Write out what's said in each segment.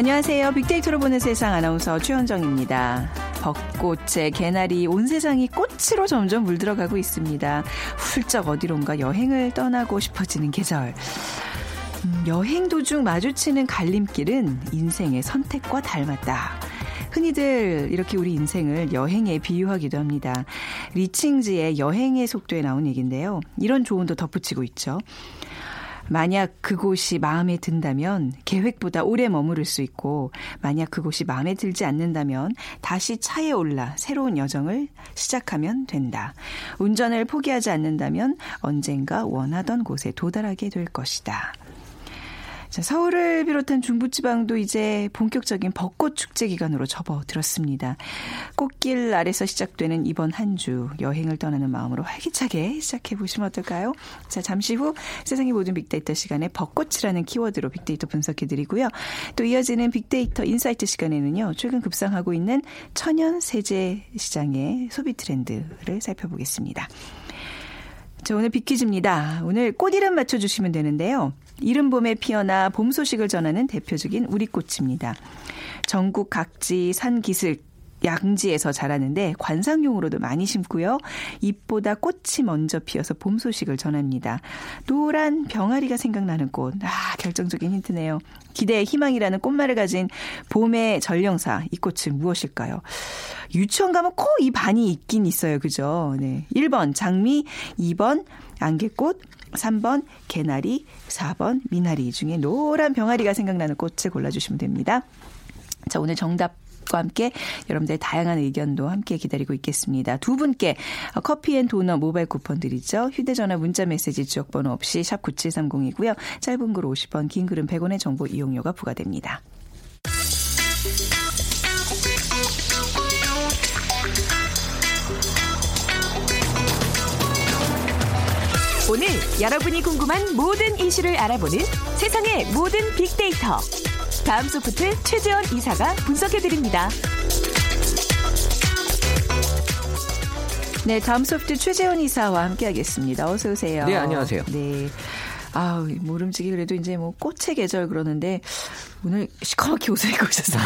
안녕하세요. 빅데이터로 보는 세상 아나운서 최현정입니다. 벚꽃에 개나리 온 세상이 꽃으로 점점 물들어가고 있습니다. 훌쩍 어디론가 여행을 떠나고 싶어지는 계절. 음, 여행 도중 마주치는 갈림길은 인생의 선택과 닮았다. 흔히들 이렇게 우리 인생을 여행에 비유하기도 합니다. 리칭즈의 여행의 속도에 나온 얘기인데요. 이런 조언도 덧붙이고 있죠. 만약 그곳이 마음에 든다면 계획보다 오래 머무를 수 있고 만약 그곳이 마음에 들지 않는다면 다시 차에 올라 새로운 여정을 시작하면 된다. 운전을 포기하지 않는다면 언젠가 원하던 곳에 도달하게 될 것이다. 자, 서울을 비롯한 중부지방도 이제 본격적인 벚꽃 축제 기간으로 접어들었습니다. 꽃길 아래서 시작되는 이번 한 주 여행을 떠나는 마음으로 활기차게 시작해 보시면 어떨까요? 자, 잠시 후 세상의 모든 빅데이터 시간에 벚꽃이라는 키워드로 빅데이터 분석해 드리고요. 또 이어지는 빅데이터 insight 시간에는요. 최근 급상승하고 있는 천연 세제 시장의 소비 트렌드를 살펴보겠습니다. 자, 오늘 빅퀴즈입니다. 오늘 꽃 이름 맞춰주시면 되는데요. 이른 봄에 피어나 봄 소식을 전하는 대표적인 우리꽃입니다. 전국 각지 산 기슭 양지에서 자라는데 관상용으로도 많이 심고요. 잎보다 꽃이 먼저 피어서 봄 소식을 전합니다. 노란 병아리가 생각나는 꽃. 아, 결정적인 힌트네요. 기대의 희망이라는 꽃말을 가진 봄의 전령사. 이 꽃은 무엇일까요? 유치원 가면 꼭 이 반이 있긴 있어요. 그죠? 네. 1번 장미, 2번 안개꽃, 3번 개나리, 4번 미나리 중에 노란 병아리가 생각나는 꽃을 골라주시면 됩니다. 자, 오늘 정답 과 함께 여러분들의 다양한 의견도 함께 기다리고 있겠습니다. 두 분께 커피 and 도넛 모바일 쿠폰 드리죠. 휴대전화 문자 메시지 지역번호 없이 샵 9730이고요. 짧은 글 50원, 긴 글은 100원의 정보 이용료가 부과됩니다. 오늘 여러분이 궁금한 모든 이슈를 알아보는 세상의 모든 빅데이터. 다음 소프트 최재원 이사가 분석해드립니다. 네, 다음 소프트 최재원 이사와 함께하겠습니다. 어서 오세요. 네, 안녕하세요. 네. 아, 모름지기 그래도 이제 뭐 꽃의 계절 그러는데 오늘 시커멓게 옷을 입고 오셨어요.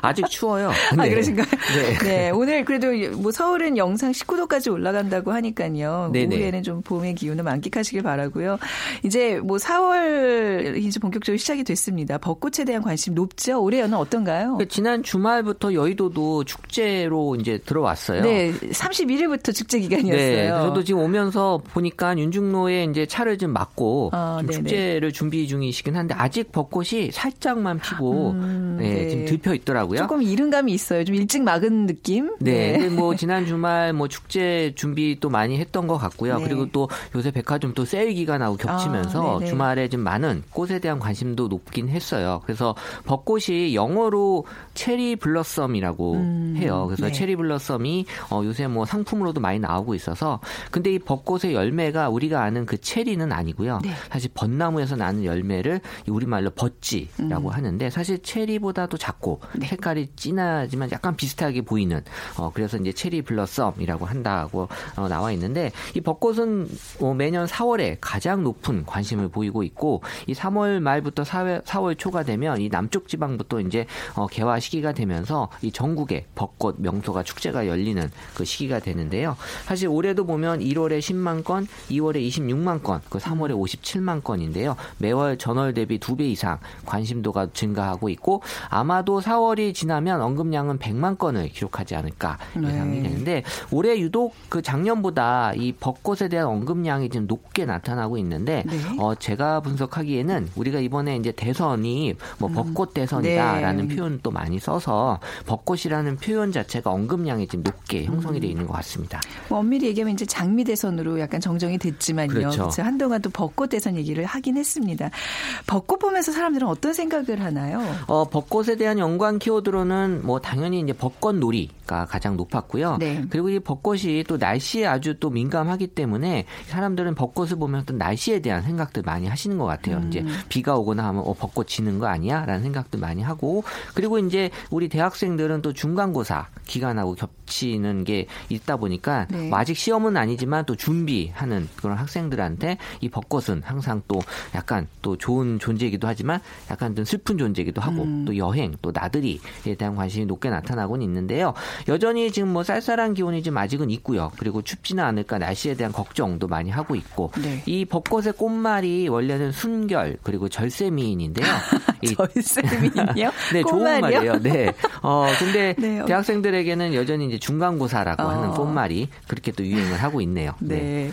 아직 추워요. 네. 아, 그러신가요? 네. 네. 오늘 그래도 뭐 서울은 영상 19도까지 올라간다고 하니까요. 네네. 오후에는 좀 봄의 기운을 만끽하시길 바라고요. 이제 뭐 4월 이제 본격적으로 시작이 됐습니다. 벚꽃에 대한 관심 높죠? 올해는 어떤가요? 그 지난 주말부터 여의도도 축제로 이제 들어왔어요. 네, 31일부터 축제 기간이었어요. 네, 저도 지금 오면서 보니까 윤중로에 이제 차를 좀 막고 아, 좀. 축제를 준비 중이시긴 한데 아직 벚꽃이 살짝 만 피고 음, 네, 네. 지금 들펴 있더라고요. 조금 이른 감이 있어요. 좀 일찍 막은 느낌? 네. 근데 뭐 지난 주말 뭐 축제 준비 또 많이 했던 것 같고요. 네. 그리고 또 요새 백화점 또 세일 기간하고 겹치면서 아. 주말에 좀 많은 꽃에 대한 관심도 높긴 했어요. 그래서 벚꽃이 영어로 체리 블러썸이라고 음, 해요. 그래서 네. 체리 블러썸이 어 요새 뭐 상품으로도 많이 나오고 있어서 근데 이 벚꽃의 열매가 우리가 아는 그 체리는 아니고요. 네. 사실 벚나무에서 나는 열매를 이 우리말로 벚지라고 하는데 사실 체리보다도 작고 음. 네. 색깔이 진하지만 약간 비슷하게 보이는 어 그래서 이제 체리 블러썸이라고 한다고 어, 나와 있는데 이 벚꽃은 어, 매년 4월에 가장 높은 관심을 보이고 있고 이 3월 말부터 4월, 4월 초가 되면 이 남쪽 지방부터 이제 어, 개화 시기가 되면서 이 전국에 벚꽃 명소가 축제가 열리는 그 시기가 되는데요. 사실 올해도 보면 1월에 10만 건, 2월에 26만 건, 그 3월에 57만 건인데요. 매월 전월 대비 두 배 이상 관심도 인도가 증가하고 있고 아마도 4월이 지나면 언급량은 100만 건을 기록하지 않을까 예상이 네. 되는데 올해 유독 그 작년보다 이 벚꽃에 대한 언급량이 좀 높게 나타나고 있는데 네. 어 제가 분석하기에는 우리가 이번에 이제 대선이 뭐 벚꽃 대선이다라는 음. 네. 표현 또 많이 써서 벚꽃이라는 표현 자체가 언급량이 좀 높게 형성이 돼 있는 것 같습니다. 뭐 엄밀히 얘기하면 이제 장미 대선으로 약간 정정이 됐지만요. 그렇죠. 그렇죠. 한동안 또 벚꽃 대선 얘기를 하긴 했습니다. 벚꽃 보면서 사람들은 어떤 생각 을 하나요? 어, 벚꽃에 대한 연관 키워드로는 뭐 당연히 이제 벚꽃 놀이가 가장 높았고요. 네. 그리고 이 벚꽃이 또 날씨에 아주 또 민감하기 때문에 사람들은 벚꽃을 보면 또 날씨에 대한 생각들 많이 하시는 것 같아요. 음. 이제 비가 오거나 하면 어, 벚꽃 지는 거 아니야? 라는 생각도 많이 하고 그리고 이제 우리 대학생들은 또 중간고사 기간하고 겹 치는 게 있다 보니까 네. 뭐 아직 시험은 아니지만 또 준비하는 그런 학생들한테 이 벚꽃은 항상 또 약간 또 좋은 존재이기도 하지만 약간 좀 슬픈 존재이기도 하고 음. 또 여행 또 나들이에 대한 관심이 높게 나타나고는 있는데요. 여전히 지금 뭐 쌀쌀한 기온이 좀 아직은 있고요. 그리고 춥지는 않을까 날씨에 대한 걱정도 많이 하고 있고 네. 이 벚꽃의 꽃말이 원래는 순결 그리고 절세미인인데요. 이 절세미인요? 네, 좋은 꽃말이요? 말이에요. 네. 어, 근데 네, 어. 대학생들에게는 여전히 이제 중간고사라고 하는 어. 꽃말이 그렇게 또 유행을 하고 있네요. 네.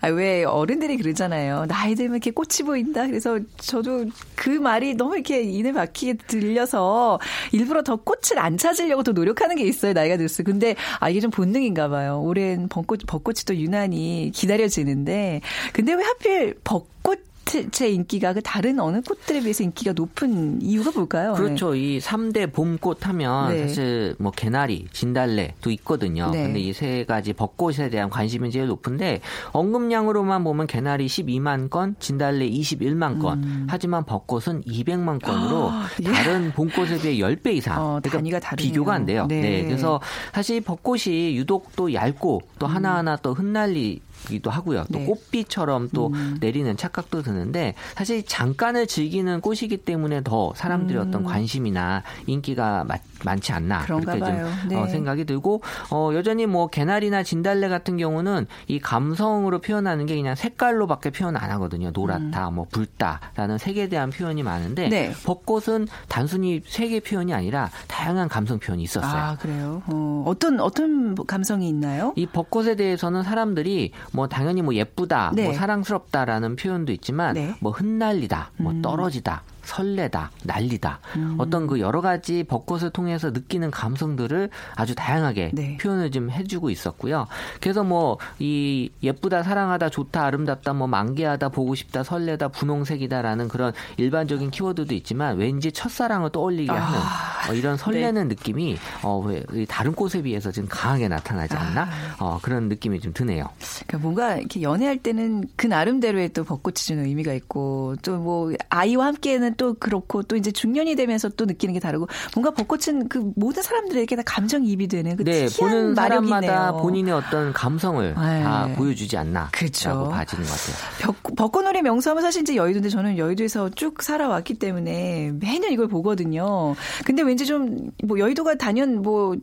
아, 왜 어른들이 그러잖아요. 나이 들면 이렇게 꽃이 보인다. 그래서 저도 그 말이 너무 이렇게 이내 막히게 들려서 일부러 더 꽃을 안 찾으려고 더 노력하는 게 있어요. 나이가 들수록. 근데 아, 이게 좀 본능인가 봐요. 올해는 벚꽃, 벚꽃이 또 유난히 기다려지는데 근데 왜 하필 벚꽃 제 인기가 그 다른 어느 꽃들에 비해서 인기가 높은 이유가 뭘까요? 그렇죠. 이 3대 봄꽃 하면 네. 사실 뭐 개나리, 진달래도 있거든요. 네. 근데 이 세 가지 벚꽃에 대한 관심이 제일 높은데 언급량으로만 보면 개나리 12만 건, 진달래 21만 건. 하지만 벚꽃은 200만 건으로 음. 아, 예. 다른 봄꽃에 비해 10배 이상. 어, 그러니까 다르네요. 비교가 안 돼요. 네. 네. 그래서 사실 벚꽃이 유독 또 얇고 또 하나하나 또 흩날리 기도 하고요. 또 네. 꽃비처럼 또 내리는 착각도 드는데 사실 잠깐을 즐기는 꽃이기 때문에 더 사람들의 어떤 관심이나 인기가 마- 많지 않나 그런가 그렇게 봐요. 좀 네. 어, 생각이 들고 어, 여전히 뭐 개나리나 진달래 같은 경우는 이 감성으로 표현하는 게 그냥 색깔로밖에 표현 안 하거든요. 노랗다, 뭐 붉다라는 색에 대한 표현이 많은데 음. 네. 벚꽃은 단순히 색의 표현이 아니라 다양한 감성 표현이 있었어요. 아, 그래요? 어, 어떤, 어떤 감성이 있나요? 이 벚꽃에 대해서는 사람들이 뭐 당연히 뭐 예쁘다, 네. 뭐 사랑스럽다라는 표현도 있지만 네. 뭐 흩날리다, 뭐 음. 떨어지다, 설레다, 난리다. 어떤 그 여러 가지 벚꽃을 통해서 느끼는 감성들을 아주 다양하게 네. 표현을 좀 해주고 있었고요. 그래서 뭐 이 예쁘다, 사랑하다, 좋다, 아름답다, 뭐 만개하다, 보고 싶다, 설레다, 분홍색이다라는 그런 일반적인 키워드도 있지만 왠지 첫사랑을 떠올리게 아. 하는 어, 이런 설레는 네. 느낌이 어, 왜, 이 다른 꽃에 비해서 좀 강하게 나타나지 않나? 아. 어, 그런 느낌이 좀 드네요. 그러니까 뭔가 이렇게 연애할 때는 그 나름대로의 또 벚꽃이 주는 의미가 있고 또 뭐 아이와 함께는 또 그렇고 또 이제 중년이 되면서 또 느끼는 게 다르고 뭔가 벚꽃은 그 모든 사람들에게 다 감정이입이 되는 그 네, 보는 사람마다 마력이네요. 본인의 어떤 감성을 네. 다 보여주지 않나. 라고 봐지는 것 같아요. 벚- 벚꽃놀이 명소하면 사실 이제 여의도인데 저는 여의도에서 쭉 살아왔기 때문에 매년 이걸 보거든요. 근데 왠지 좀 뭐 여의도가 단연 뭐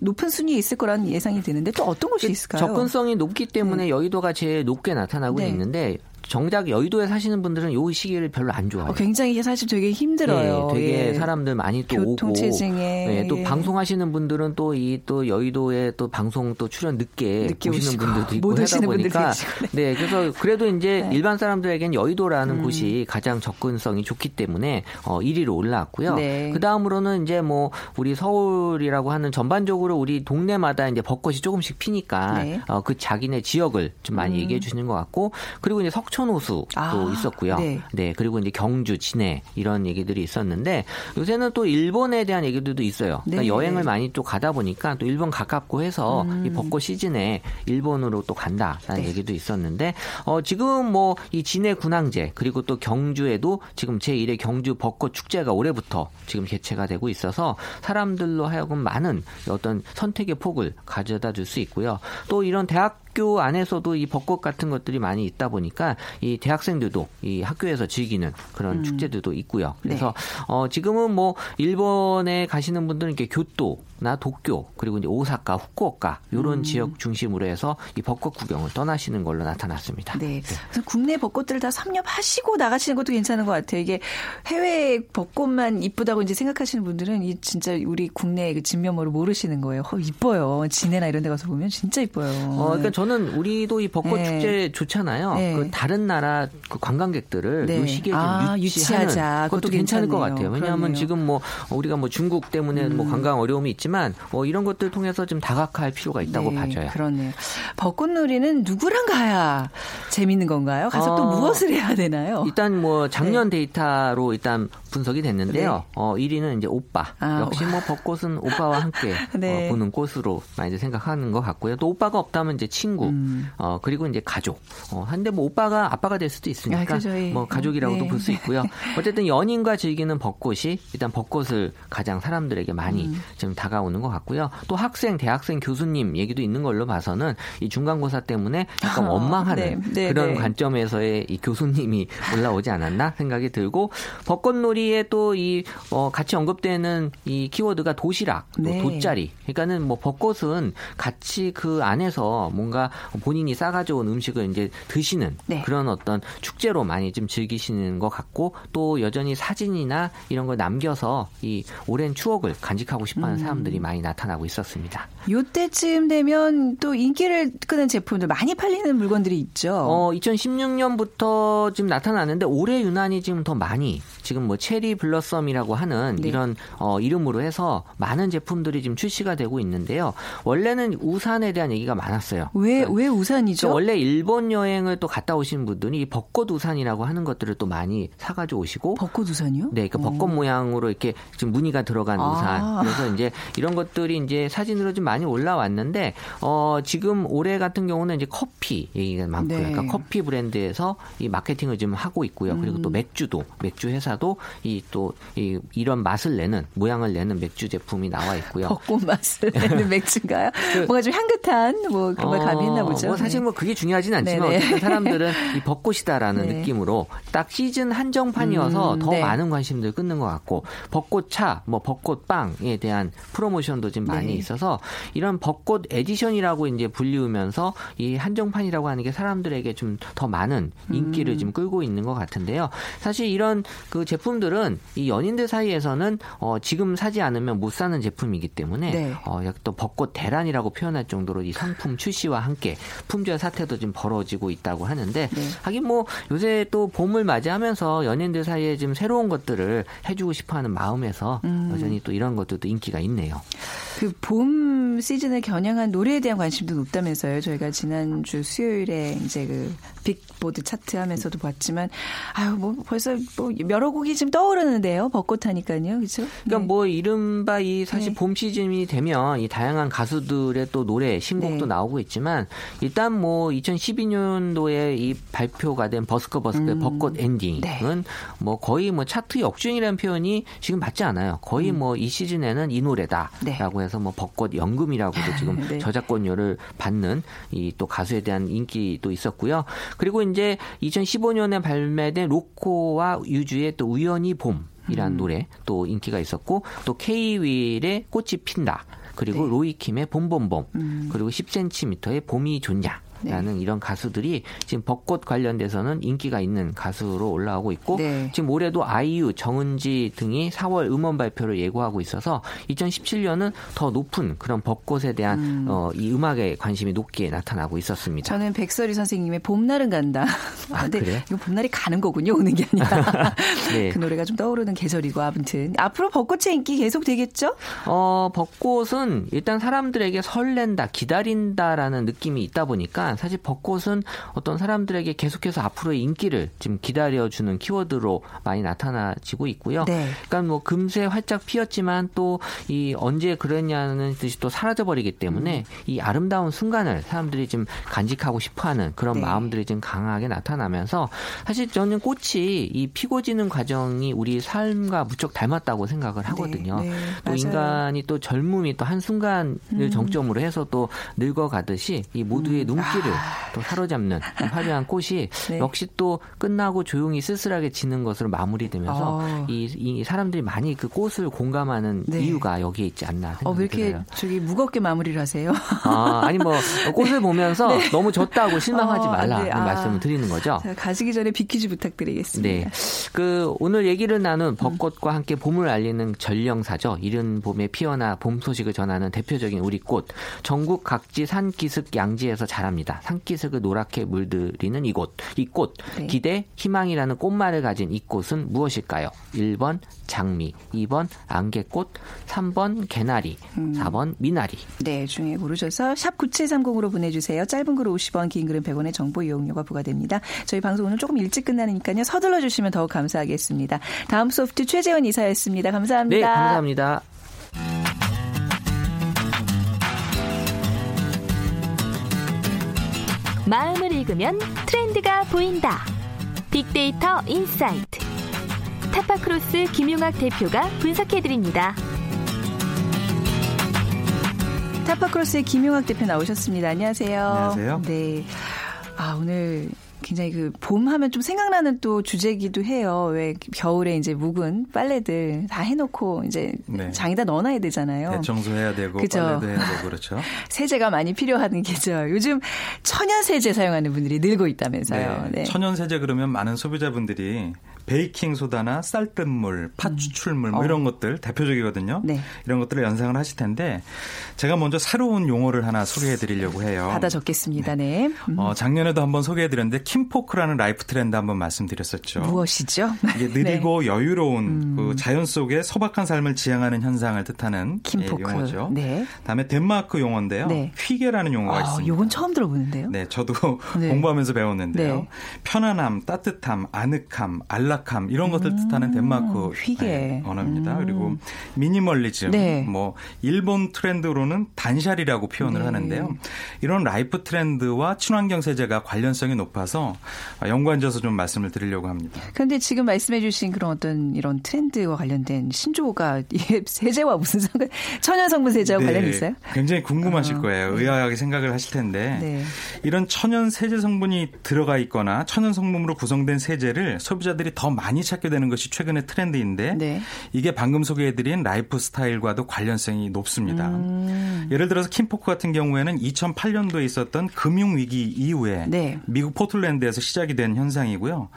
높은 순위에 있을 거라는 예상이 드는데 또 어떤 곳이 있을까요? 접근성이 높기 때문에 여의도가 제일 높게 나타나고 네. 있는데 정작 여의도에 사시는 분들은 이 시기를 별로 안 좋아해요. 어, 굉장히 사실 되게 힘들어요. 네, 되게 예. 사람들 많이 또 오고 교통체증에 네, 또 예. 방송하시는 분들은 또이또 여의도에 또 방송 또 출연 늦게, 늦게 오시는 분들도 있고 못 하다 보니까 네 그래서 그래도 이제 네. 음. 일반 사람들에겐 여의도라는 곳이 가장 접근성이 좋기 때문에 어 1위로 올라왔고요. 네. 그 다음으로는 이제 뭐 우리 서울이라고 하는 전반적으로 우리 동네마다 이제 벚꽃이 조금씩 피니까 네. 음. 어, 그 자기네 지역을 좀 많이 얘기해 주시는 것 같고 그리고 이제 석 촌호수도 아, 있었고요. 네. 네, 그리고 이제 경주, 진해 이런 얘기들이 있었는데 요새는 또 일본에 대한 얘기들도 있어요. 그러니까 네. 여행을 많이 또 가다 보니까 또 일본 가깝고 해서 이 벚꽃 시즌에 일본으로 또 간다라는 네. 얘기도 있었는데 어 지금 뭐 이 진해 군항제 그리고 또 경주에도 지금 제1회 경주 벚꽃 축제가 올해부터 지금 개최가 되고 있어서 사람들로 하여금 많은 어떤 선택의 폭을 가져다 줄 수 있고요. 또 이런 대학 학교 안에서도 이 벚꽃 같은 것들이 많이 있다 보니까 이 대학생들도 이 학교에서 즐기는 그런 음. 축제들도 있고요. 그래서 네. 어 지금은 뭐 일본에 가시는 분들은 이렇게 교토 나 도쿄 그리고 이제 오사카, 후쿠오카 이런 음. 지역 중심으로 해서 이 벚꽃 구경을 떠나시는 걸로 나타났습니다. 네. 그래서 국내 벚꽃들을 다 섭렵하시고 나가시는 것도 괜찮은 것 같아요. 이게 해외 벚꽃만 이쁘다고 이제 생각하시는 분들은 이 진짜 우리 국내 그 진면모를 모르시는 거예요. 어, 이뻐요. 진해나 이런 데 가서 보면 진짜 이뻐요. 어, 그러니까 저는 우리도 이 벚꽃 네. 축제 좋잖아요. 네. 그 다른 나라 그 관광객들을 네. 이 시기에 좀 아, 유치하는 유치하자. 그것도 그것도 괜찮을 것. 같아요. 왜냐하면 그러네요. 음. 지금 뭐 우리가 뭐 중국 때문에 뭐 관광 어려움이 있지만 뭐 이런 것들 통해서 좀 다각화할 필요가 있다고 네, 봐져요. 그렇네요. 벚꽃놀이는 누구랑 가야 재밌는 건가요? 가서 또 어, 무엇을 해야 되나요? 일단 뭐 작년 데이터로 일단 분석이 됐는데요. 네. 어 1위는 이제 오빠. 아, 역시 뭐 벚꽃은 오빠와 함께 네. 어, 보는 꽃으로 많이 생각하는 것 같고요. 또 오빠가 없다면 이제 친구. 음. 어 그리고 이제 가족. 어 한데 뭐 오빠가 아빠가 될 수도 있으니까 아. 예. 뭐 가족이라고도 네. 볼수 있고요. 어쨌든 연인과 즐기는 벚꽃이 일단 벚꽃을 가장 사람들에게 많이 음. 좀 다가오는 것 같고요. 또 학생, 대학생, 교수님 얘기도 있는 걸로 봐서는 이 중간고사 때문에 약간 아, 원망하는 네, 네, 그런 네. 관점에서의 이 교수님이 올라오지 않았나 생각이 들고 벚꽃놀이 에 또이 어, 같이 언급되는 이 키워드가 도시락, 또 네. 돗자리. 그러니까는 뭐 벚꽃은 같이 그 안에서 뭔가 본인이 싸가져온 음식을 이제 드시는 네. 그런 어떤 축제로 많이 좀 즐기시는 것 같고 또 여전히 사진이나 이런 걸 남겨서 이 오랜 추억을 간직하고 싶어하는 음. 사람들이 많이 나타나고 있었습니다. 요때쯤 되면 또 인기를 끄는 제품들 많이 팔리는 물건들이 있죠. 어, 2016년부터 지금 나타나는데 올해 유난히 지금 더 많이 지금 뭐 체리 블러썸이라고 하는 네. 이런 어, 이름으로 해서 많은 제품들이 지금 출시가 되고 있는데요. 원래는 우산에 대한 얘기가 많았어요. 왜, 왜 우산이죠? 그 원래 일본 여행을 또 갔다 오신 분들이 이 벚꽃 우산이라고 하는 것들을 또 많이 사가지고 오시고 벚꽃 우산이요? 네, 그 벚꽃 모양으로 이렇게 지금 무늬가 들어간 아. 우산. 그래서 이제 이런 것들이 이제 사진으로 좀 많이 올라왔는데 어 지금 올해 같은 경우는 이제 커피 얘기가 많고요. 네. 그러니까 커피 브랜드에서 이 마케팅을 좀 하고 있고요. 그리고 음. 또 맥주도 맥주 회사 도 이 또 이 이런 맛을 내는 모양을 내는 맥주 제품이 나와 있고요. 벚꽃 맛을 내는 맥주인가요? 뭔가 좀 향긋한 뭐 그런 걸 가미했나 보죠. 그뭐 사실 네. 뭐 그게 중요하진 않지만 네네. 어쨌든 사람들은 이 벚꽃이다라는 네. 느낌으로 딱 시즌 한정판이어서 음, 더 네. 많은 관심들 끄는 것 같고 벚꽃차, 뭐 벚꽃빵에 대한 프로모션도 좀 많이 네. 있어서 이런 벚꽃 edition이라고 이제 불리우면서 이 한정판이라고 하는 게 사람들에게 좀 더 많은 인기를 음. 좀 끌고 있는 것 같은데요. 사실 이런 그 제품들은 이 연인들 사이에서는 어 지금 사지 않으면 못 사는 제품이기 때문에 네. 어, 약간 또 벚꽃 대란이라고 표현할 정도로 이 상품 출시와 함께 품절 사태도 좀 벌어지고 있다고 하는데 네. 하긴 뭐 요새 또 봄을 맞이하면서 연인들 사이에 좀 새로운 것들을 해주고 싶어하는 마음에서 음. 여전히 또 이런 것들도 인기가 있네요. 그 봄 시즌을 겨냥한 노래에 대한 관심도 높다면서요. 저희가 지난주 수요일에 이제 그 빅보드 차트 하면서도 봤지만 아유 뭐 벌써 뭐 여러 곡이 지금 떠오르는데요. 벚꽃 하니까요. 그렇죠? 그러니까 뭐 이른바 이 사실 네. 봄 시즌이 되면 이 다양한 가수들의 또 노래 신곡도 네. 나오고 있지만 일단 뭐 2012년도에 이 발표가 된 버스커 버스커의 음. 벚꽃 엔딩은 네. 뭐 거의 뭐 차트 역주행이라는 표현이 지금 맞지 않아요. 거의 음. 뭐이 시즌에는 이 노래다라고 해서 뭐 벚꽃 연 금이라고도 지금 네. 저작권료를 받는 이 또 가수에 대한 인기도 있었고요. 그리고 이제 2015년에 발매된 로코와 유주의 또 우연히 봄. 이란 음. 노래 또 인기가 있었고 또 케이윌의 꽃이 핀다 그리고 네. 로이킴의 봄봄봄 음. 그리고 10cm의 봄이 좋냐 라는 이런 가수들이 지금 벚꽃 관련돼서는 인기가 있는 가수로 올라오고 있고 네. 지금 올해도 아이유, 정은지 등이 4월 음원 발표를 예고하고 있어서 2017년은 더 높은 그런 벚꽃에 대한 음. 어, 이 음악에 관심이 높게 나타나고 있었습니다. 저는 백설이 선생님의 봄날은 간다. 아, 그래요? 이거 봄날이 가는 거군요. 오는 게 아니라. 네. 그 노래가 좀 떠오르는 계절이고 아무튼 앞으로 벚꽃의 인기 계속 되겠죠? 어, 벚꽃은 일단 사람들에게 설렌다, 기다린다라는 느낌이 있다 보니까 사실 벚꽃은 어떤 사람들에게 계속해서 앞으로의 인기를 지금 기다려주는 키워드로 많이 나타나지고 있고요. 네. 그러니까 뭐 금세 활짝 피었지만 또 이 언제 그랬냐는 듯이 또 사라져버리기 때문에 음. 이 아름다운 순간을 사람들이 좀 간직하고 싶어하는 그런 네. 마음들이 좀 강하게 나타나면서 사실 저는 꽃이 이 피고 지는 과정이 우리 삶과 무척 닮았다고 생각을 하거든요. 네, 또 맞아요. 인간이 또 젊음이 또 한 순간을 음. 정점으로 해서 또 늙어가듯이 이 모두의 눈길을 시대를 또 사로잡는 화려한 꽃이 네. 역시 또 끝나고 조용히 쓸쓸하게 지는 것으로 마무리되면서 어. 이, 이 사람들이 많이 그 꽃을 공감하는 네. 이유가 여기에 있지 않나 생각이 어, 왜 이렇게 들어요. 저기 무겁게 마무리를 하세요? 아, 아니 뭐 꽃을 보면서 너무 졌다고 실망하지 어, 말라는 네. 아. 말씀을 드리는 거죠. 자, 가시기 전에 비키즈 부탁드리겠습니다. 네. 그 오늘 얘기를 나눈 벚꽃과 함께 봄을 알리는 전령사죠. 이른 봄에 피어나 봄 소식을 전하는 대표적인 우리 꽃. 전국 각지 산 기슭 양지에서 자랍니다. 산기슭을 노랗게 물들이는 이곳. 이 꽃. 네. 기대, 희망이라는 꽃말을 가진 이 꽃은 무엇일까요? 1번 장미, 2번 안개꽃, 3번 개나리, 음. 4번 미나리. 네, 중에 고르셔서 샵 9730으로 보내주세요. 짧은 글은 50원, 긴 글은 100원의 정보 이용료가 부과됩니다. 저희 방송 오늘 조금 일찍 끝나니까요. 서둘러 주시면 더욱 감사하겠습니다. 다음 소프트 최재원 이사였습니다. 감사합니다. 네, 감사합니다. 마음을 읽으면 트렌드가 보인다. 빅데이터 insight. 타파크로스 김용학 대표가 분석해드립니다. 타파크로스의 김용학 대표 나오셨습니다. 안녕하세요. 안녕하세요. 네. 아, 오늘 굉장히 그 봄 하면 좀 생각나는 또 주제기도 해요. 왜 겨울에 이제 묵은 빨래들 다 해놓고 이제 네. 장에다 넣어놔야 되잖아요. 대청소해야 되고 그죠. 빨래도 해야 되고 그렇죠. 세제가 많이 필요한 계절. 요즘 천연 세제 사용하는 분들이 늘고 있다면서요. 네. 천연 세제 그러면 많은 소비자분들이 베이킹 소다나 쌀뜨물, 팥 추출물 뭐 어. 이런 것들 대표적이거든요. 네. 이런 것들을 연상을 하실 텐데 제가 먼저 새로운 용어를 하나 소개해 드리려고 해요. 받아 적겠습니다. 네. 음, 어, 작년에도 한번 소개해 드렸는데 kinfolk라는 life 트렌드 한번 말씀드렸었죠. 무엇이죠? 이게 느리고 네. 여유로운 그 자연 속에 소박한 삶을 지향하는 현상을 뜻하는 kinfolk. 예, 용어죠. 네. 다음에 덴마크 용어인데요. 네. hygge라는 용어가 아, 있습니다. 요건 처음 들어보는데요. 네, 저도 네. 공부하면서 배웠는데요. 네. 편안함, 따뜻함, 아늑함, 안락함 이런 것들 뜻하는 덴마크 음, hygge. 네, 언어입니다. 음. 그리고 미니멀리즘, 네. 뭐 일본 트렌드로는 断捨離라고 표현을 네. 하는데요. 이런 life 트렌드와 친환경 세제가 관련성이 높아서 연관져서 좀 말씀을 드리려고 합니다. 그런데 지금 말씀해주신 그런 어떤 이런 트렌드와 관련된 신조어가 세제와 무슨 상관? 천연 성분 세제와 네, 관련 있어요? 굉장히 궁금하실 아, 거예요. 의아하게 생각을 하실 텐데 네. 이런 천연 세제 성분이 들어가 있거나 천연 성분으로 구성된 세제를 소비자들이 더 많이 찾게 되는 것이 최근의 트렌드인데 네. 이게 방금 소개해드린 라이프 스타일과도 관련성이 높습니다. 음. 예를 들어서 kinfolk 같은 경우에는 2008년도에 있었던 금융 위기 이후에 네. 미국 포틀랜드에서 시작이 된 현상이고요.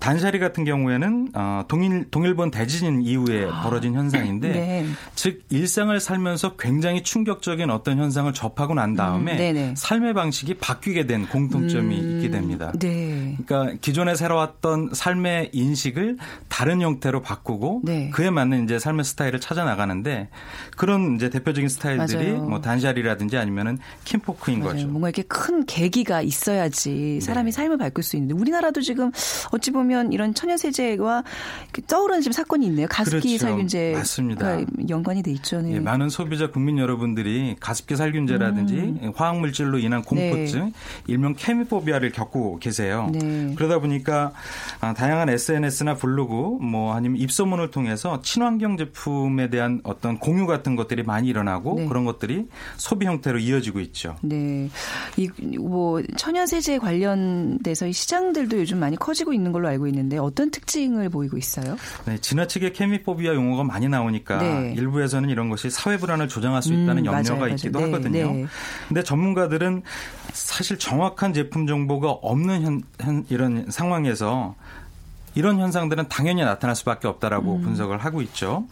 断捨離 같은 경우에는 어, 동일 동일본 대지진 이후에 벌어진 현상인데 네. 즉 일상을 살면서 굉장히 충격적인 어떤 현상을 접하고 난 다음에 음. 삶의 방식이 바뀌게 된 공통점이 음, 있게 됩니다. 네. 그러니까 기존에 살아왔던 삶의 인 식을 다른 형태로 바꾸고 네. 그에 맞는 이제 삶의 스타일을 찾아 나가는데 그런 이제 대표적인 스타일들이 맞아요. 뭐 단샬이라든지 아니면은 킴포크인 맞아요. 거죠. 뭔가 이렇게 큰 계기가 있어야지 사람이 네. 삶을 바꿀 수 있는데 우리나라도 지금 어찌 보면 이런 천연 세제와 이렇게 떠오르는 지금 사건이 있네요. 가습기 그렇죠. 살균제가 맞습니다. 연관이 돼 있죠. 네. 예, 많은 소비자 국민 여러분들이 가습기 살균제라든지 화학 물질로 인한 공포증, 음. 네. 일명 케미포비아를 겪고 계세요. 네. 그러다 보니까 아, 다양한 SNS 나 블로그, 뭐 아니면 입소문을 통해서 친환경 제품에 대한 어떤 공유 같은 것들이 많이 일어나고 네. 그런 것들이 소비 형태로 이어지고 있죠. 네. 이, 뭐, 천연 세제 관련돼서 이 시장들도 요즘 많이 커지고 있는 걸로 알고 있는데 어떤 특징을 보이고 있어요? 네, 지나치게 케미포비아 용어가 많이 나오니까 네. 일부에서는 이런 것이 사회 불안을 조장할 수 있다는 음, 염려가 맞아요, 맞아요. 있기도 네, 하거든요. 네. 근데 전문가들은 사실 정확한 제품 정보가 없는 현, 현- 이런 상황에서 이런 현상들은 당연히 나타날 수밖에 없다라고 음. 분석을 하고 있죠.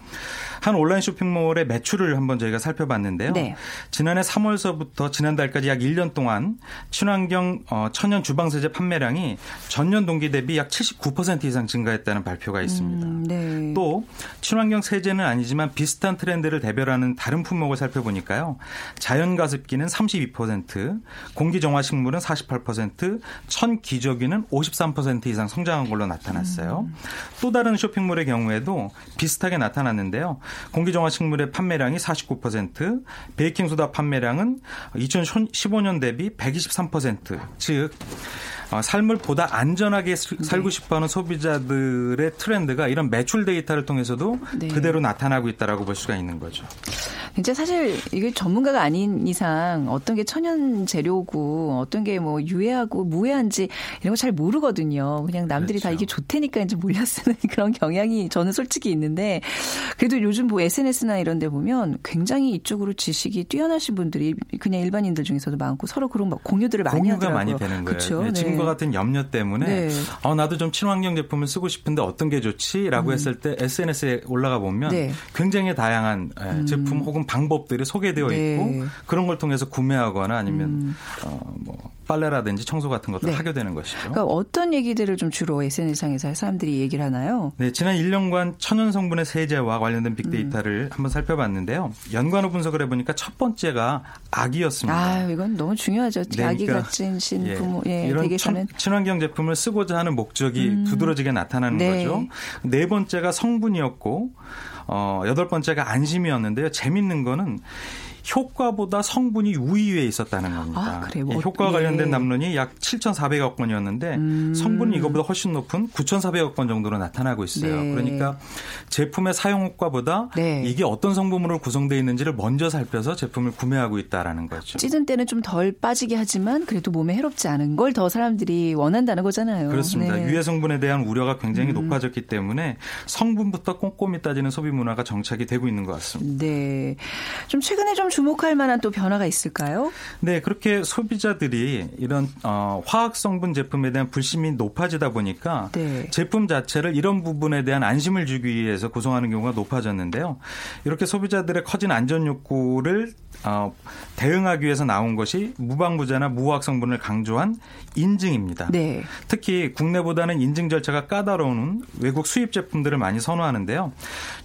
한 온라인 쇼핑몰의 매출을 한번 저희가 살펴봤는데요. 네. 지난해 3월서부터 지난달까지 약 1년 동안 친환경 어, 천연 주방 세제 판매량이 전년 동기 대비 약 79% 이상 증가했다는 발표가 있습니다. 음, 네. 또 친환경 세제는 아니지만 비슷한 트렌드를 대별하는 다른 품목을 살펴보니까요. 자연 가습기는 32%, 공기 정화 식물은 48%, 천 기저귀는 53% 이상 성장한 걸로 나타났어요. 또 다른 쇼핑몰의 경우에도 비슷하게 나타났는데요. 공기 정화 식물의 판매량이 49%, 베이킹 소다 판매량은 2015년 대비 123%, 즉 어, 삶을 보다 안전하게 살고 싶어하는 소비자들의 트렌드가 이런 매출 데이터를 통해서도 네. 그대로 나타나고 있다라고 볼 수가 있는 거죠. 진짜 사실 이게 전문가가 아닌 이상 어떤 게 천연 재료고 어떤 게 뭐 유해하고 무해한지 이런 거 잘 모르거든요. 그냥 남들이 다 그렇죠. 이게 좋다니까 이제 몰려 쓰는 그런 경향이 저는 솔직히 있는데 그래도 요즘 뭐 SNS나 이런 데 보면 굉장히 이쪽으로 지식이 뛰어나신 분들이 그냥 일반인들 중에서도 많고 서로 그런 막 공유들을 많이 공유가 하더라고요. 많이 되는 거예요. 그쵸? 네, 네. 지금과 같은 염려 때문에 네. 어, 나도 좀 친환경 제품을 쓰고 싶은데 어떤 게 좋지라고 했을 때 SNS에 올라가 보면 음. 네. 굉장히 다양한 예, 제품 혹은 방법들이 소개되어 네. 음. 있고 그런 걸 통해서 구매하거나 아니면 어, 뭐 빨래라든지 청소 같은 것들을 네. 하게 되는 것이죠. 그러니까 어떤 얘기들을 좀 주로 SNS상에서 사람들이 얘기를 하나요? 네, 지난 1년간 천연 성분의 세제와 관련된 빅데이터를 한번 살펴봤는데요. 연관어 분석을 해보니까 첫 번째가 악이었습니다. 아, 이건 너무 중요하죠. 네, 아기 그러니까, 같은 신 예, 부모, 예, 이런. 천, 친환경 제품을 쓰고자 하는 목적이 두드러지게 나타나는 네. 거죠. 네 번째가 성분이었고, 어, 여덟 번째가 안심이었는데요. 재밌는 거는 효과보다 성분이 우위에 있었다는 겁니다. 아, 그래요? 예, 뭐, 효과와 예. 관련된 담론이 약 7,400억 건이었는데 음. 성분은 이거보다 훨씬 높은 9,400억 건 정도로 나타나고 있어요. 네. 그러니까 제품의 사용 효과보다 네. 이게 어떤 성분으로 구성되어 있는지를 먼저 살펴서 제품을 구매하고 있다라는 거죠. 찌든 때는 좀 덜 빠지게 하지만 그래도 몸에 해롭지 않은 걸 더 사람들이 원한다는 거잖아요. 그렇습니다. 네. 음. 유해 성분에 대한 우려가 굉장히 높아졌기 때문에 성분부터 꼼꼼히 따지는 소비 문화가 정착이 되고 있는 것 같습니다. 네. 좀 최근에 좀 주목할 만한 또 변화가 있을까요? 네, 그렇게 소비자들이 이런 어, 화학 성분 제품에 대한 불심이 높아지다 보니까 네. 제품 자체를 이런 부분에 대한 안심을 주기 위해서 구성하는 경우가 높아졌는데요. 이렇게 소비자들의 커진 안전 욕구를 어, 대응하기 위해서 나온 것이 무방부제나 무화학 성분을 강조한 인증입니다. 네. 특히 국내보다는 인증 절차가 까다로운 외국 수입 제품들을 많이 선호하는데요.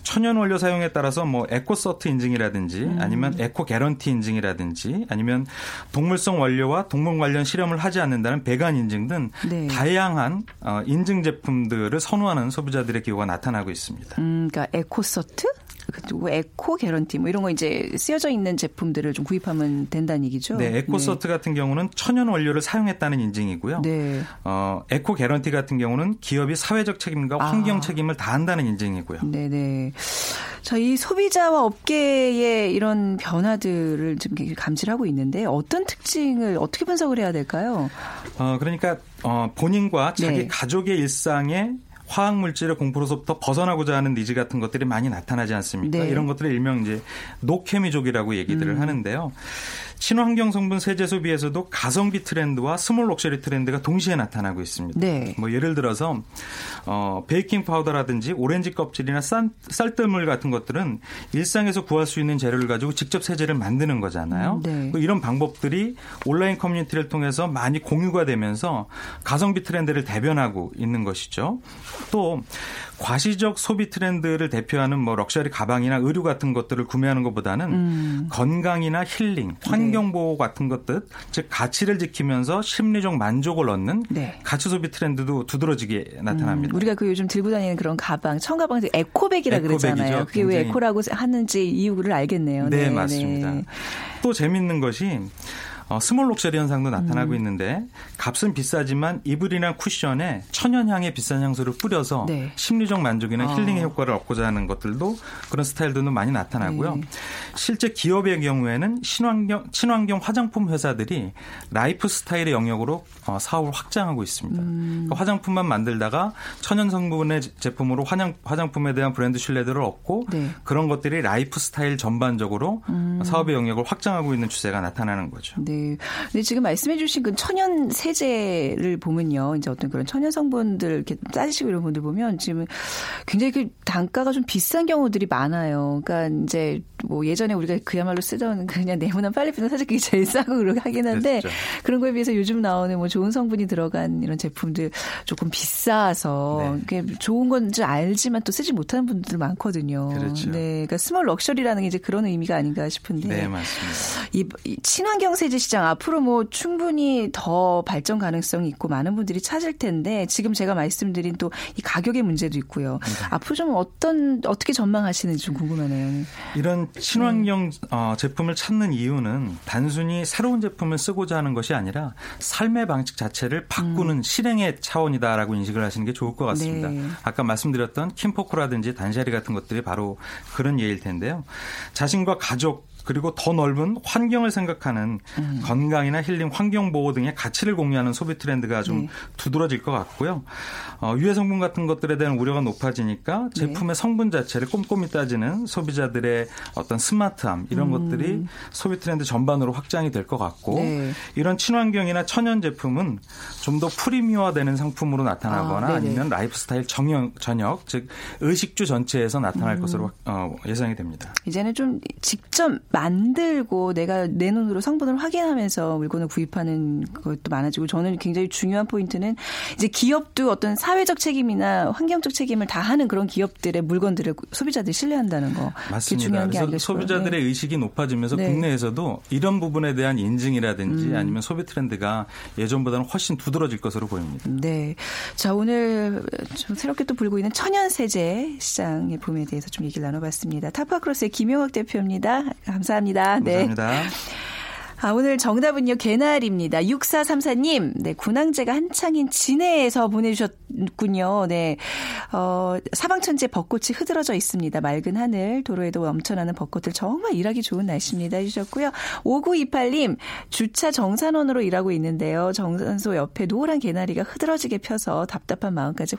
천연 원료 사용에 따라서 뭐 에코서트 인증이라든지 음. 아니면 에코 개런티 인증이라든지 아니면 동물성 원료와 동물 관련 실험을 하지 않는다는 비건 인증 등 네. 다양한 어, 인증 제품들을 선호하는 소비자들의 기호가 나타나고 있습니다. 음, 그러니까 에코서트? 그리고 에코 개런티 뭐 이런 거 이제 쓰여져 있는 제품들을 좀 구입하면 된다는 얘기죠. 네, 에코서트 같은 경우는 천연 원료를 사용했다는 인증이고요. 네. 어, 에코 개런티 같은 경우는 기업이 사회적 책임과 아. 환경 책임을 다한다는 인증이고요. 네 네. 자, 이 소비자와 업계의 이런 변화들을 좀 감지를 하고 있는데 어떤 특징을 어떻게 분석을 해야 될까요? 어, 그러니까 어, 본인과 자기 네. 가족의 일상에 화학 물질의 공포로서부터 벗어나고자 하는 니즈 같은 것들이 많이 나타나지 않습니까? 네. 음. 이런 것들을 일명 이제 노케미족이라고 얘기들을 하는데요. 친환경 성분 세제 소비에서도 가성비 트렌드와 small luxury 트렌드가 동시에 나타나고 있습니다. 네. 뭐 예를 들어서 어, 베이킹 파우더라든지 오렌지 껍질이나 쌀, 쌀뜨물 같은 것들은 일상에서 구할 수 있는 재료를 가지고 직접 세제를 만드는 거잖아요. 음, 네. 그 이런 방법들이 온라인 커뮤니티를 통해서 많이 공유가 되면서 가성비 트렌드를 대변하고 있는 것이죠. 또 과시적 소비 트렌드를 대표하는 뭐 럭셔리 가방이나 의류 같은 것들을 구매하는 것보다는 음. 건강이나 힐링, 환경 보호 같은 것들, 즉 가치를 지키면서 심리적 만족을 얻는 네. 가치 소비 트렌드도 두드러지게 나타납니다. 음, 우리가 그 요즘 들고 다니는 그런 가방, 천가방 에코백이라 에코백이죠. 그러잖아요. 그게 왜. eco라고 하는지 이유를 알겠네요. 네, 맞습니다. 또 재밌는 것이 어, small luxury 현상도 나타나고 음. 있는데 값은 비싸지만 이불이나 쿠션에 천연향의 비싼 향수를 뿌려서 네. 심리적 만족이나 아. 힐링의 효과를 얻고자 하는 것들도 그런 스타일들도 많이 나타나고요. 네. 실제 기업의 경우에는 친환경, 친환경 화장품 회사들이 라이프 스타일의 영역으로 어, 사업을 확장하고 있습니다. 음. 그러니까 화장품만 만들다가 천연 성분의 제품으로 화장, 화장품에 대한 브랜드 신뢰도를 얻고 네. 음. 그런 것들이 라이프 스타일 전반적으로 사업의 영역을 확장하고 있는 추세가 나타나는 거죠. 네. 근데 지금 말씀해주신 그 천연 세제를 보면요, 이제 어떤 그런 천연 성분들 이렇게 따지시고 이런 분들 보면 지금 굉장히 그 단가가 좀 비싼 경우들이 많아요. 그러니까 이제 뭐 예전에 우리가 그야말로 쓰던 그냥 네모난 빨랫비누 사실 그게 제일 싸고 그러게 하긴 한데 그렇죠. 그런 거에 비해서 요즘 나오는 뭐 좋은 성분이 들어간 이런 제품들 조금 비싸서 네. 그게 좋은 건지 알지만 또 쓰지 못하는 분들 많거든요. 그렇죠. 네, 그러니까 small luxury라는 게 이제 그런 의미가 아닌가 싶은데. 네, 맞습니다. 이, 이 친환경 세제 시장 앞으로 뭐 충분히 더 발전 가능성이 있고 많은 분들이 찾을 텐데 지금 제가 말씀드린 또 이 가격의 문제도 있고요. 앞으로 좀 어떤 어떻게 전망하시는지 좀 궁금하네요. 이런 친환경 네. 어, 제품을 찾는 이유는 단순히 새로운 제품을 쓰고자 하는 것이 아니라 삶의 방식 자체를 바꾸는 실행의 차원이다라고 인식을 하시는 게 좋을 것 같습니다. 음. 네. 아까 말씀드렸던 킴포코라든지 단샤리 같은 것들이 바로 그런 예일 텐데요. 자신과 가족 그리고 더 넓은 환경을 생각하는 음. 건강이나 힐링, 환경 보호 등의 가치를 공유하는 소비 트렌드가 좀 네. 두드러질 것 같고요. 어, 유해 성분 같은 것들에 대한 우려가 높아지니까 네. 제품의 성분 자체를 꼼꼼히 따지는 소비자들의 어떤 스마트함 이런 것들이 소비 트렌드 전반으로 확장이 될 것 같고 음. 네. 이런 친환경이나 천연 제품은 좀 더 프리미어되는 상품으로 나타나거나 아. 니면 라이프스타일 정역, 전역 즉 의식주 전체에서 나타날 음. 것으로 어, 예상이 됩니다. 이제는 좀 직접 만들고 내가 내 눈으로 성분을 확인하면서 물건을 구입하는 것도 많아지고 저는 굉장히 중요한 포인트는 이제 기업도 어떤 사회적 책임이나 환경적 책임을 다하는 그런 기업들의 물건들을 소비자들이 신뢰한다는 거. 맞습니다. 중요한 게 싶어요. 소비자들의 네. 의식이 높아지면서 네. 국내에서도 이런 부분에 대한 인증이라든지 음. 아니면 소비 트렌드가 예전보다는 훨씬 두드러질 것으로 보입니다. 네. 자, 오늘 좀 새롭게 또 불고 있는 천연 세제 시장의 붐에 대해서 좀 얘기를 나눠봤습니다. 타파크로스의 김용학 대표입니다. 감사합니다. 네. 감사합니다. 아, 오늘 정답은요, 개나리입니다. 6434님, 네, 군항제가 한창인 진해에서 보내주셨군요. 네, 어, 사방천지에 벚꽃이 흐드러져 있습니다. 맑은 하늘, 도로에도 넘쳐나는 벚꽃들 정말 일하기 좋은 날씨입니다. 해주셨고요. 5928님, 주차 정산원으로 일하고 있는데요. 정산소 옆에 노란 개나리가 흐드러지게 펴서 답답한 마음까지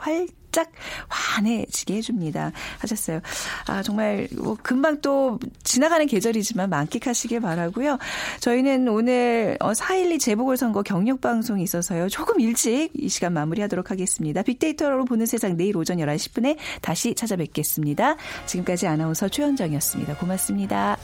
활짝 환해지게 해줍니다. 하셨어요. 아, 정말, 뭐, 금방 또 지나가는 계절이지만 만끽하시길 바라고요 저희는 오늘 4.12 재보궐선거 경력방송이 있어서요. 조금 일찍 이 시간 마무리하도록 하겠습니다. 빅데이터로 보는 세상 내일 오전 11시 10분에 다시 찾아뵙겠습니다. 지금까지 아나운서 최현정이었습니다. 고맙습니다.